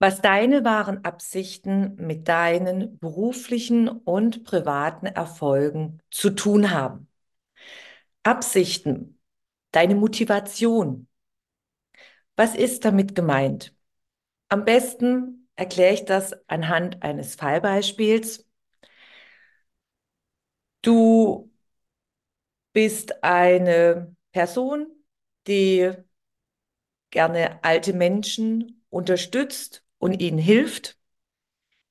Was deine wahren Absichten mit deinen beruflichen und privaten Erfolgen zu tun haben. Absichten, deine Motivation. Was ist damit gemeint? Am besten erkläre ich das anhand eines Fallbeispiels. Du bist eine Person, die gerne alte Menschen unterstützt und ihnen hilft.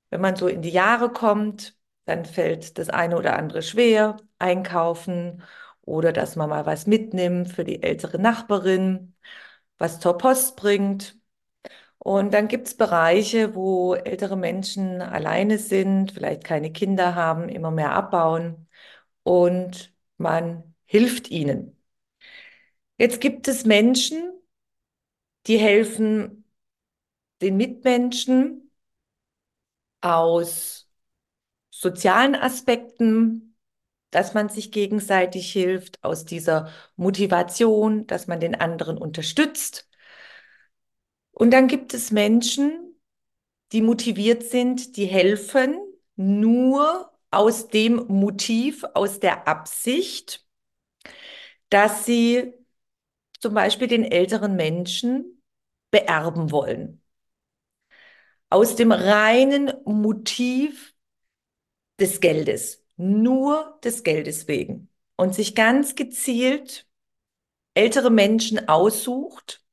Wenn man so in die Jahre kommt, dann fällt das eine oder andere schwer, einkaufen oder dass man mal was mitnimmt für die ältere Nachbarin, was zur Post bringt. Und dann gibt es Bereiche, wo ältere Menschen alleine sind, vielleicht keine Kinder haben, immer mehr abbauen und man hilft ihnen. Jetzt gibt es Menschen, die helfen den Mitmenschen aus sozialen Aspekten, dass man sich gegenseitig hilft, aus dieser Motivation, dass man den anderen unterstützt. Und dann gibt es Menschen, die motiviert sind, die helfen nur aus dem Motiv, aus der Absicht, dass sie zum Beispiel den älteren Menschen beerben wollen aus dem reinen Motiv des Geldes, nur des Geldes wegen. Und sich ganz gezielt ältere Menschen aussucht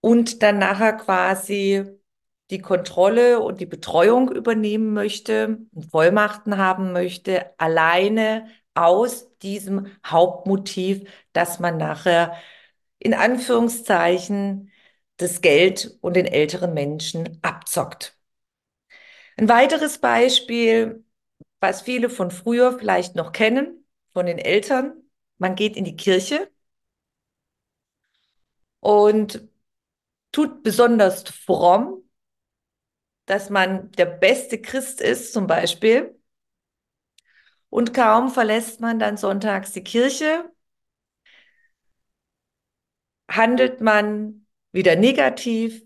und dann nachher quasi die Kontrolle und die Betreuung übernehmen möchte, Vollmachten haben möchte, alleine aus diesem Hauptmotiv, dass man nachher in Anführungszeichen das Geld und den älteren Menschen abzockt. Ein weiteres Beispiel, was viele von früher vielleicht noch kennen, von den Eltern, man geht in die Kirche und tut besonders fromm, dass man der beste Christ ist zum Beispiel. Und kaum verlässt man dann sonntags die Kirche, handelt man wieder negativ,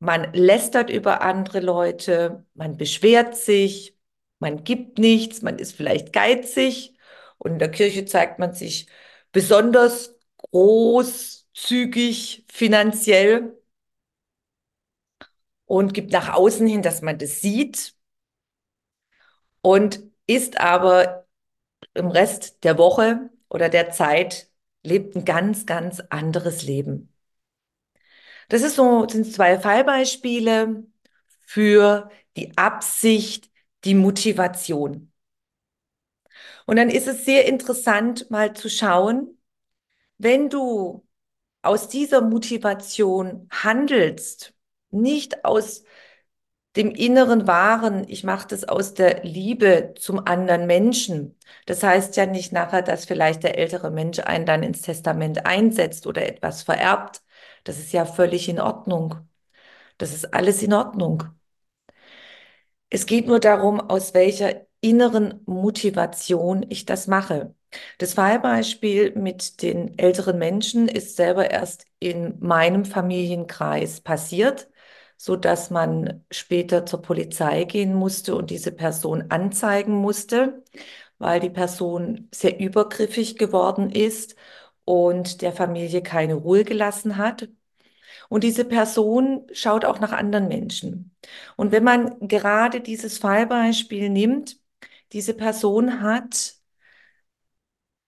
man lästert über andere Leute, man beschwert sich, man gibt nichts, man ist vielleicht geizig. Und in der Kirche zeigt man sich besonders großzügig finanziell und gibt nach außen hin, dass man das sieht. Und ist aber im Rest der Woche oder der Zeit lebt ein ganz, ganz anderes Leben. Das ist so, sind zwei Fallbeispiele für die Absicht, die Motivation. Und dann ist es sehr interessant, mal zu schauen, wenn du aus dieser Motivation handelst, nicht aus dem inneren Wahren, ich mache das aus der Liebe zum anderen Menschen. Das heißt ja nicht nachher, dass vielleicht der ältere Mensch einen dann ins Testament einsetzt oder etwas vererbt, das ist ja völlig in Ordnung. Das ist alles in Ordnung. Es geht nur darum, aus welcher inneren Motivation ich das mache. Das Fallbeispiel mit den älteren Menschen ist selber erst in meinem Familienkreis passiert, so dass man später zur Polizei gehen musste und diese Person anzeigen musste, weil die Person sehr übergriffig geworden ist und der Familie keine Ruhe gelassen hat. Und diese Person schaut auch nach anderen Menschen. Und wenn man gerade dieses Fallbeispiel nimmt, diese Person hat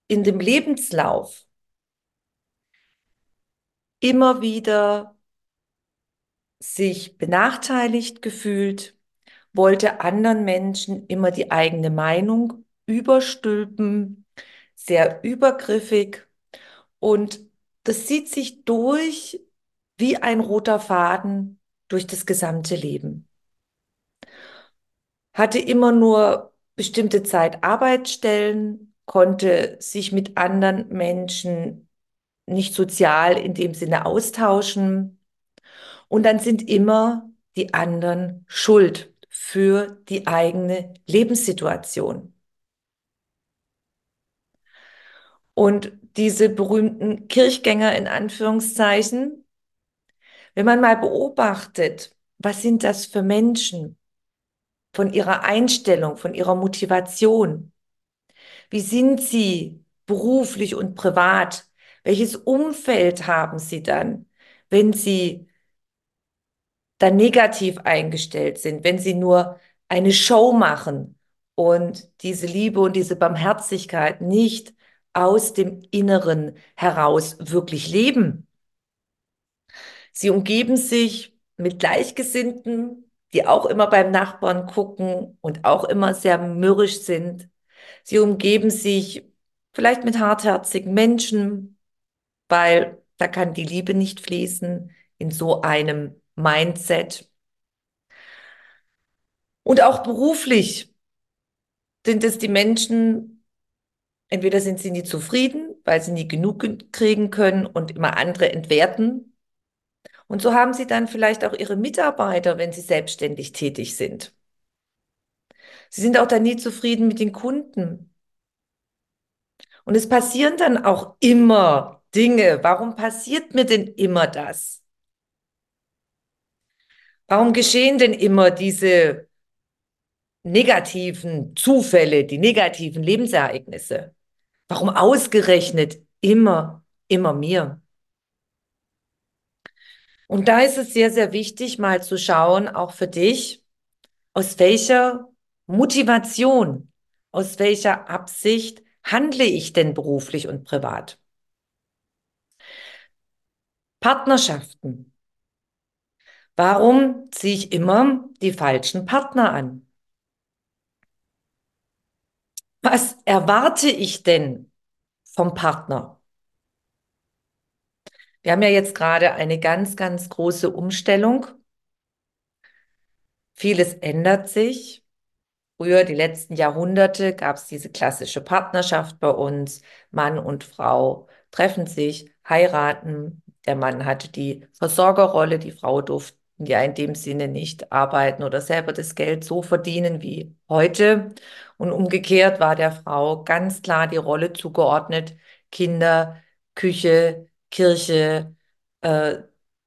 in dem Lebenslauf immer wieder sich benachteiligt gefühlt, wollte anderen Menschen immer die eigene Meinung überstülpen, sehr übergriffig und das zieht sich durch wie ein roter Faden durch das gesamte Leben. Hatte immer nur bestimmte Zeit Arbeitsstellen, konnte sich mit anderen Menschen nicht sozial in dem Sinne austauschen. Und dann sind immer die anderen schuld für die eigene Lebenssituation. Und diese berühmten Kirchgänger in Anführungszeichen, wenn man mal beobachtet, was sind das für Menschen von ihrer Einstellung, von ihrer Motivation? Wie sind sie beruflich und privat? Welches Umfeld haben sie dann, wenn sie dann negativ eingestellt sind, wenn sie nur eine Show machen und diese Liebe und diese Barmherzigkeit nicht aus dem Inneren heraus wirklich leben. Sie umgeben sich mit Gleichgesinnten, die auch immer beim Nachbarn gucken und auch immer sehr mürrisch sind. Sie umgeben sich vielleicht mit hartherzigen Menschen, weil da kann die Liebe nicht fließen in so einem Mindset. Und auch beruflich sind es die Menschen, entweder sind sie nie zufrieden, weil sie nie genug kriegen können und immer andere entwerten. Und so haben sie dann vielleicht auch ihre Mitarbeiter, wenn sie selbstständig tätig sind. Sie sind auch dann nie zufrieden mit den Kunden. Und es passieren dann auch immer Dinge. Warum passiert mir denn immer das? Warum geschehen denn immer diese negativen Zufälle, die negativen Lebensereignisse? Warum ausgerechnet immer, immer mir? Und da ist es sehr, sehr wichtig, mal zu schauen, auch für dich, aus welcher Motivation, aus welcher Absicht handle ich denn beruflich und privat? Partnerschaften. Warum ziehe ich immer die falschen Partner an? Was erwarte ich denn vom Partner? Wir haben ja jetzt gerade eine ganz, ganz große Umstellung. Vieles ändert sich. Früher, die letzten Jahrhunderte, gab es diese klassische Partnerschaft bei uns. Mann und Frau treffen sich, heiraten. Der Mann hatte die Versorgerrolle, die Frau durfte ja in dem Sinne nicht arbeiten oder selber das Geld so verdienen wie heute. Und umgekehrt war der Frau ganz klar die Rolle zugeordnet, Kinder, Küche, Kirche, äh,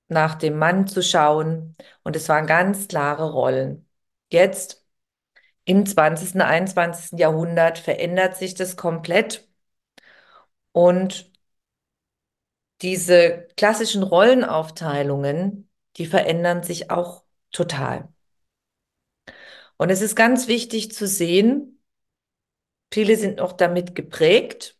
nach dem Mann zu schauen. Und es waren ganz klare Rollen. Jetzt im 20. und 21. Jahrhundert verändert sich das komplett. Und diese klassischen Rollenaufteilungen, die verändern sich auch total. Und es ist ganz wichtig zu sehen, viele sind noch damit geprägt.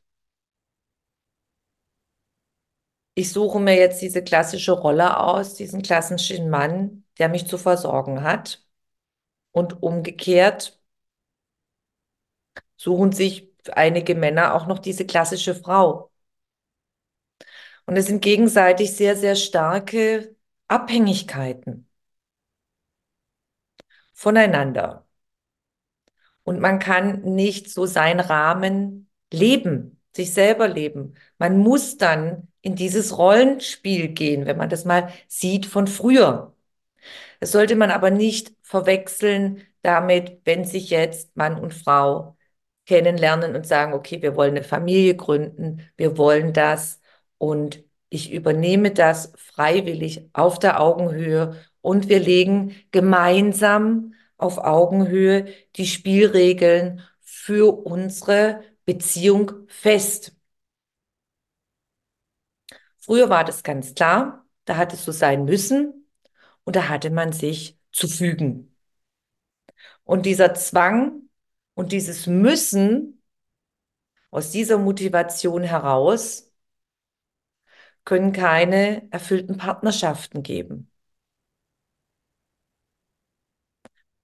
Ich suche mir jetzt diese klassische Rolle aus, diesen klassischen Mann, der mich zu versorgen hat. Und umgekehrt suchen sich einige Männer auch noch diese klassische Frau. Und es sind gegenseitig sehr, sehr starke Abhängigkeiten voneinander. Und man kann nicht so seinen Rahmen leben, sich selber leben. Man muss dann in dieses Rollenspiel gehen, wenn man das mal sieht von früher. Das sollte man aber nicht verwechseln damit, wenn sich jetzt Mann und Frau kennenlernen und sagen, okay, wir wollen eine Familie gründen, wir wollen das und ich übernehme das freiwillig auf der Augenhöhe und wir legen gemeinsam auf Augenhöhe die Spielregeln für unsere Beziehung fest. Früher war das ganz klar, da hat es so sein müssen und da hatte man sich zu fügen. Und dieser Zwang und dieses Müssen aus dieser Motivation heraus können keine erfüllten Partnerschaften geben.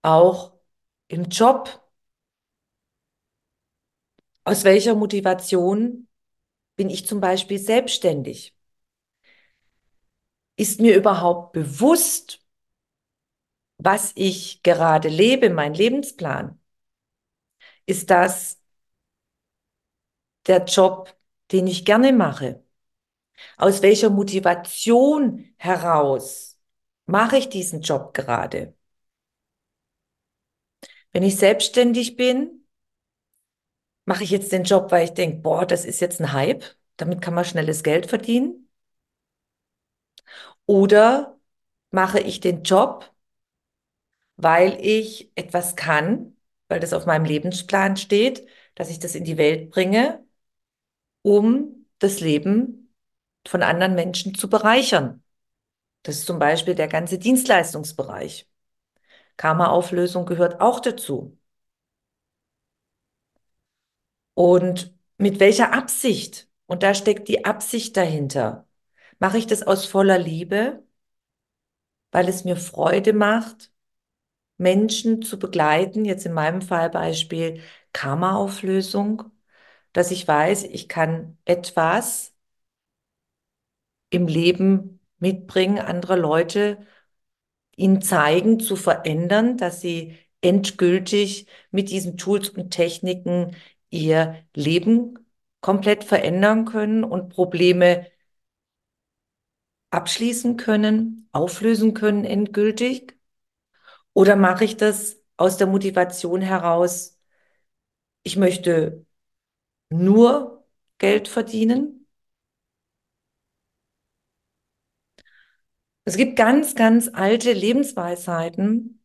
Auch im Job. Aus welcher Motivation bin ich zum Beispiel selbstständig? Ist mir überhaupt bewusst, was ich gerade lebe, mein Lebensplan? Ist das der Job, den ich gerne mache? Aus welcher Motivation heraus mache ich diesen Job gerade? Wenn ich selbstständig bin, mache ich jetzt den Job, weil ich denke, boah, das ist jetzt ein Hype, damit kann man schnelles Geld verdienen? Oder mache ich den Job, weil ich etwas kann, weil das auf meinem Lebensplan steht, dass ich das in die Welt bringe, um das Leben von anderen Menschen zu bereichern. Das ist zum Beispiel der ganze Dienstleistungsbereich. Karma-Auflösung gehört auch dazu. Und mit welcher Absicht? Und da steckt die Absicht dahinter. Mache ich das aus voller Liebe, weil es mir Freude macht, Menschen zu begleiten, jetzt in meinem Fall Beispiel Karma-Auflösung, dass ich weiß, ich kann etwas im Leben mitbringen, andere Leute ihnen zeigen, zu verändern, dass sie endgültig mit diesen Tools und Techniken ihr Leben komplett verändern können und Probleme abschließen können, auflösen können endgültig? Oder mache ich das aus der Motivation heraus, ich möchte nur Geld verdienen? Es gibt ganz, ganz alte Lebensweisheiten,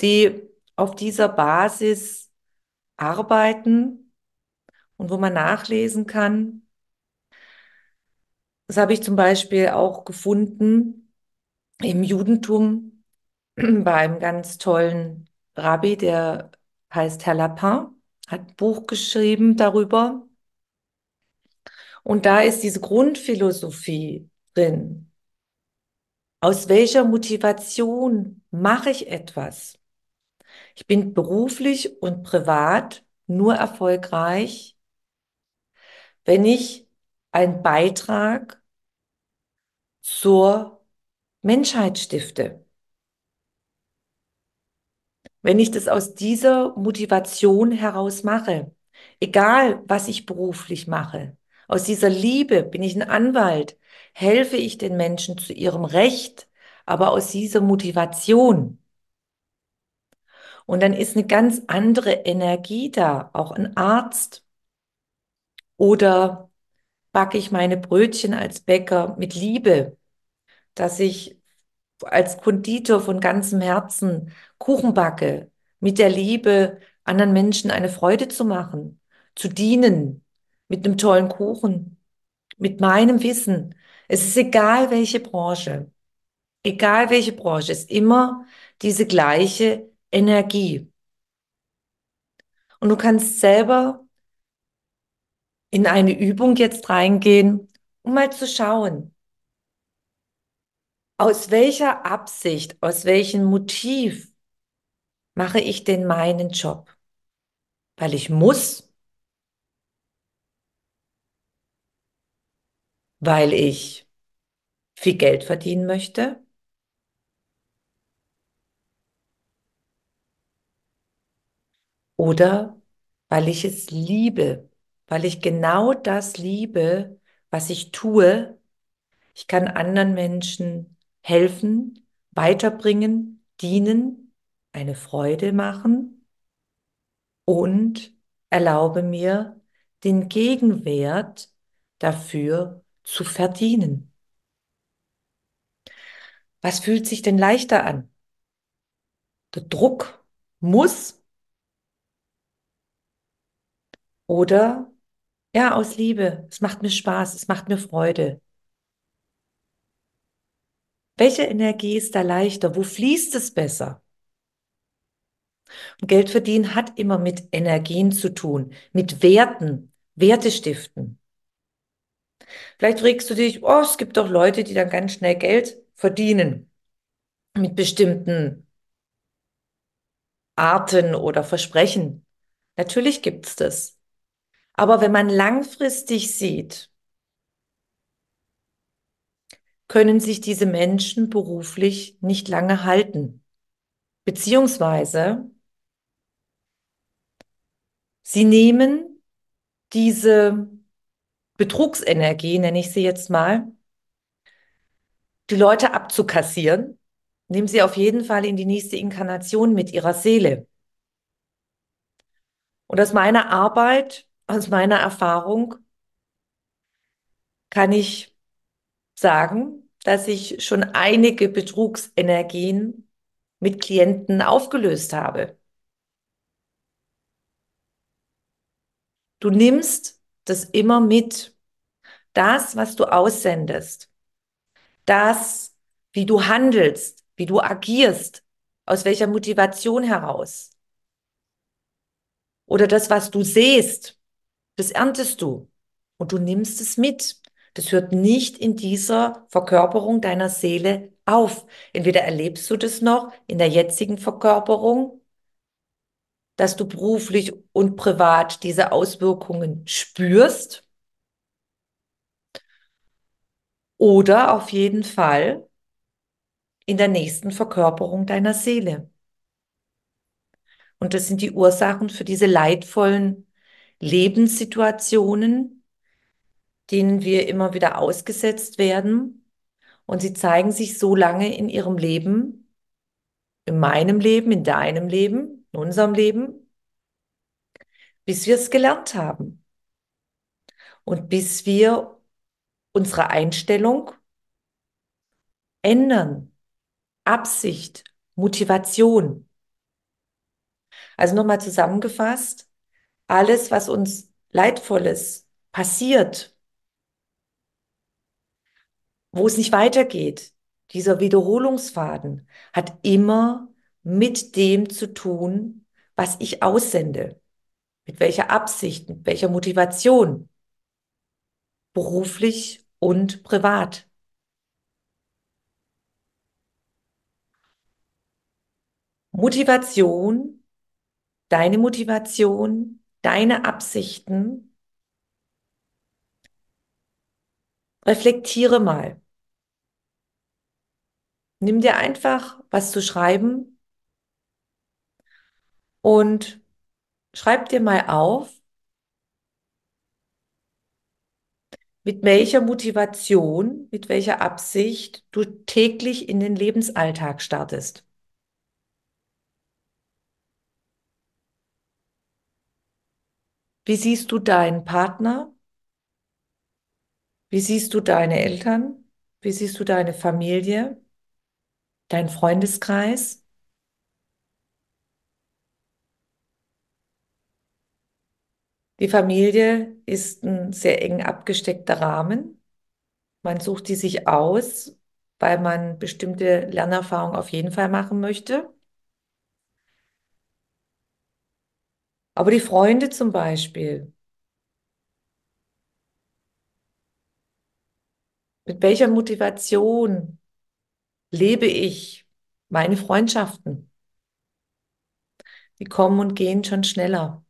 die auf dieser Basis arbeiten und wo man nachlesen kann. Das habe ich zum Beispiel auch gefunden im Judentum bei einem ganz tollen Rabbi, der heißt Herr Lapin, hat ein Buch geschrieben darüber. Und da ist diese Grundphilosophie drin. Aus welcher Motivation mache ich etwas? Ich bin beruflich und privat nur erfolgreich, wenn ich einen Beitrag zur Menschheit stifte. Wenn ich das aus dieser Motivation heraus mache, egal was ich beruflich mache, aus dieser Liebe bin ich ein Anwalt, helfe ich den Menschen zu ihrem Recht, aber aus dieser Motivation. Und dann ist eine ganz andere Energie da, auch ein Arzt. Oder backe ich meine Brötchen als Bäcker mit Liebe, dass ich als Konditor von ganzem Herzen Kuchen backe, mit der Liebe, anderen Menschen eine Freude zu machen, zu dienen, mit einem tollen Kuchen, mit meinem Wissen. Es ist egal, welche Branche, egal welche Branche, es ist immer diese gleiche Energie. Und du kannst selber in eine Übung jetzt reingehen, um mal zu schauen, aus welcher Absicht, aus welchem Motiv mache ich denn meinen Job? Weil ich muss, weil ich viel Geld verdienen möchte, oder weil ich es liebe, weil ich genau das liebe, was ich tue. Ich kann anderen Menschen helfen, weiterbringen, dienen, eine Freude machen und erlaube mir, den Gegenwert dafür zu verdienen. Was fühlt sich denn leichter an? Der Druck muss oder ja, aus Liebe. Es macht mir Spaß, es macht mir Freude. Welche Energie ist da leichter? Wo fließt es besser? Und Geld verdienen hat immer mit Energien zu tun, mit Werten, Werte stiften. Vielleicht fragst du dich, oh, es gibt doch Leute, die dann ganz schnell Geld verdienen mit bestimmten Arten oder Versprechen. Natürlich gibt's das. Aber wenn man langfristig sieht, können sich diese Menschen beruflich nicht lange halten. Beziehungsweise sie nehmen diese Betrugsenergie, nenne ich sie jetzt mal, die Leute abzukassieren, nehmen sie auf jeden Fall in die nächste Inkarnation mit ihrer Seele. Und aus meiner Arbeit, aus meiner Erfahrung kann ich sagen, dass ich schon einige Betrugsenergien mit Klienten aufgelöst habe. Du nimmst das immer mit. Das, was du aussendest, das, wie du handelst, wie du agierst, aus welcher Motivation heraus. Oder das, was du siehst, das erntest du und du nimmst es mit. Das hört nicht in dieser Verkörperung deiner Seele auf. Entweder erlebst du das noch in der jetzigen Verkörperung, dass du beruflich und privat diese Auswirkungen spürst. Oder auf jeden Fall in der nächsten Verkörperung deiner Seele. Und das sind die Ursachen für diese leidvollen Lebenssituationen, denen wir immer wieder ausgesetzt werden. Und sie zeigen sich so lange in ihrem Leben, in meinem Leben, in deinem Leben, in unserem Leben, bis wir es gelernt haben. Und bis wir unsere Einstellung ändern. Absicht, Motivation. Also nochmal zusammengefasst, alles, was uns Leidvolles passiert, wo es nicht weitergeht. Dieser Wiederholungsfaden hat immer mit dem zu tun, was ich aussende. Mit welcher Absicht, mit welcher Motivation. Beruflich und privat. Motivation, deine Motivation, deine Absichten. Reflektiere mal. Nimm dir einfach was zu schreiben und schreib dir mal auf, mit welcher Motivation, mit welcher Absicht du täglich in den Lebensalltag startest. Wie siehst du deinen Partner? Wie siehst du deine Eltern? Wie siehst du deine Familie? dein Freundeskreis? Die Familie ist ein sehr eng abgesteckter Rahmen. Man sucht die sich aus, weil man bestimmte Lernerfahrungen auf jeden Fall machen möchte. Aber die Freunde zum Beispiel, mit welcher Motivation lebe ich meine Freundschaften. Die kommen und gehen schon schneller.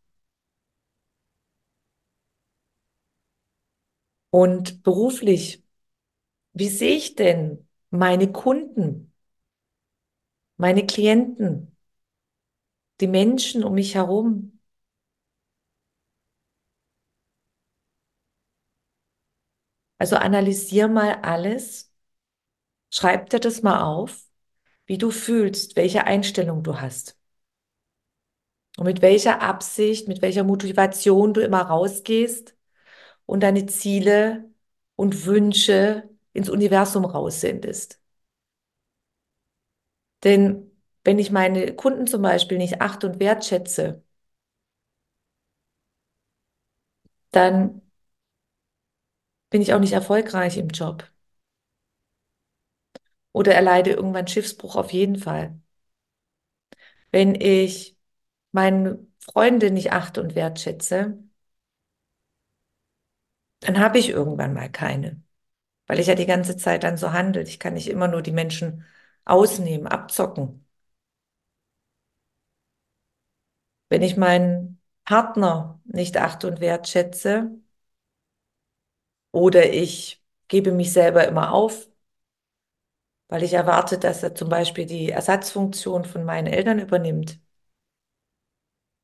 Und beruflich, wie sehe ich denn meine Kunden, meine Klienten, die Menschen um mich herum? Also analysier mal alles Schreib dir das mal auf, wie du fühlst, welche Einstellung du hast. Und mit welcher Absicht, mit welcher Motivation du immer rausgehst und deine Ziele und Wünsche ins Universum raussendest. Denn wenn ich meine Kunden zum Beispiel nicht acht und wertschätze, dann bin ich auch nicht erfolgreich im Job. Oder erleide irgendwann Schiffsbruch auf jeden Fall. Wenn ich meine Freunde nicht achte und wertschätze, dann habe ich irgendwann mal keine. Weil ich ja die ganze Zeit dann so handle. Ich kann nicht immer nur die Menschen ausnehmen, abzocken. Wenn ich meinen Partner nicht achte und wertschätze oder ich gebe mich selber immer auf, weil ich erwarte, dass er zum Beispiel die Ersatzfunktion von meinen Eltern übernimmt.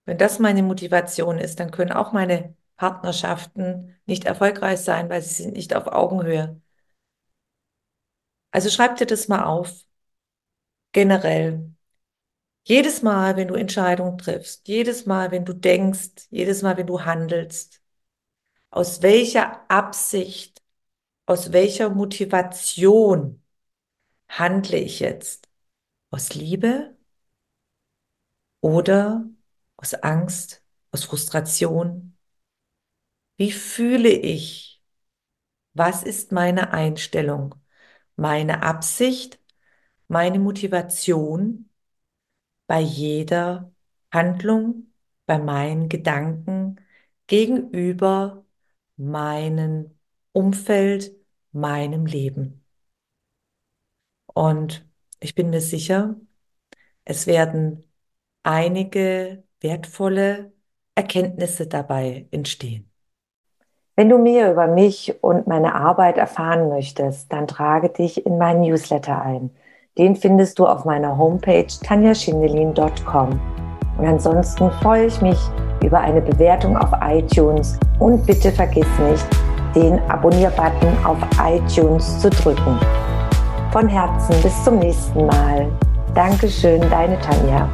Wenn das meine Motivation ist, dann können auch meine Partnerschaften nicht erfolgreich sein, weil sie sind nicht auf Augenhöhe. Also schreib dir das mal auf. Generell. Jedes Mal, wenn du Entscheidungen triffst, jedes Mal, wenn du denkst, jedes Mal, wenn du handelst, aus welcher Absicht, aus welcher Motivation handle ich jetzt? Aus Liebe oder aus Angst, aus Frustration? Wie fühle ich? Was ist meine Einstellung, meine Absicht, meine Motivation bei jeder Handlung, bei meinen Gedanken gegenüber meinem Umfeld, meinem Leben? Und ich bin mir sicher, es werden einige wertvolle Erkenntnisse dabei entstehen. Wenn du mehr über mich und meine Arbeit erfahren möchtest, dann trage dich in meinen Newsletter ein. Den findest du auf meiner Homepage tanjaschindelin.com. Und ansonsten freue ich mich über eine Bewertung auf iTunes und bitte vergiss nicht, den Abonnier-Button auf iTunes zu drücken. Von Herzen bis zum nächsten Mal. Dankeschön, deine Tanja.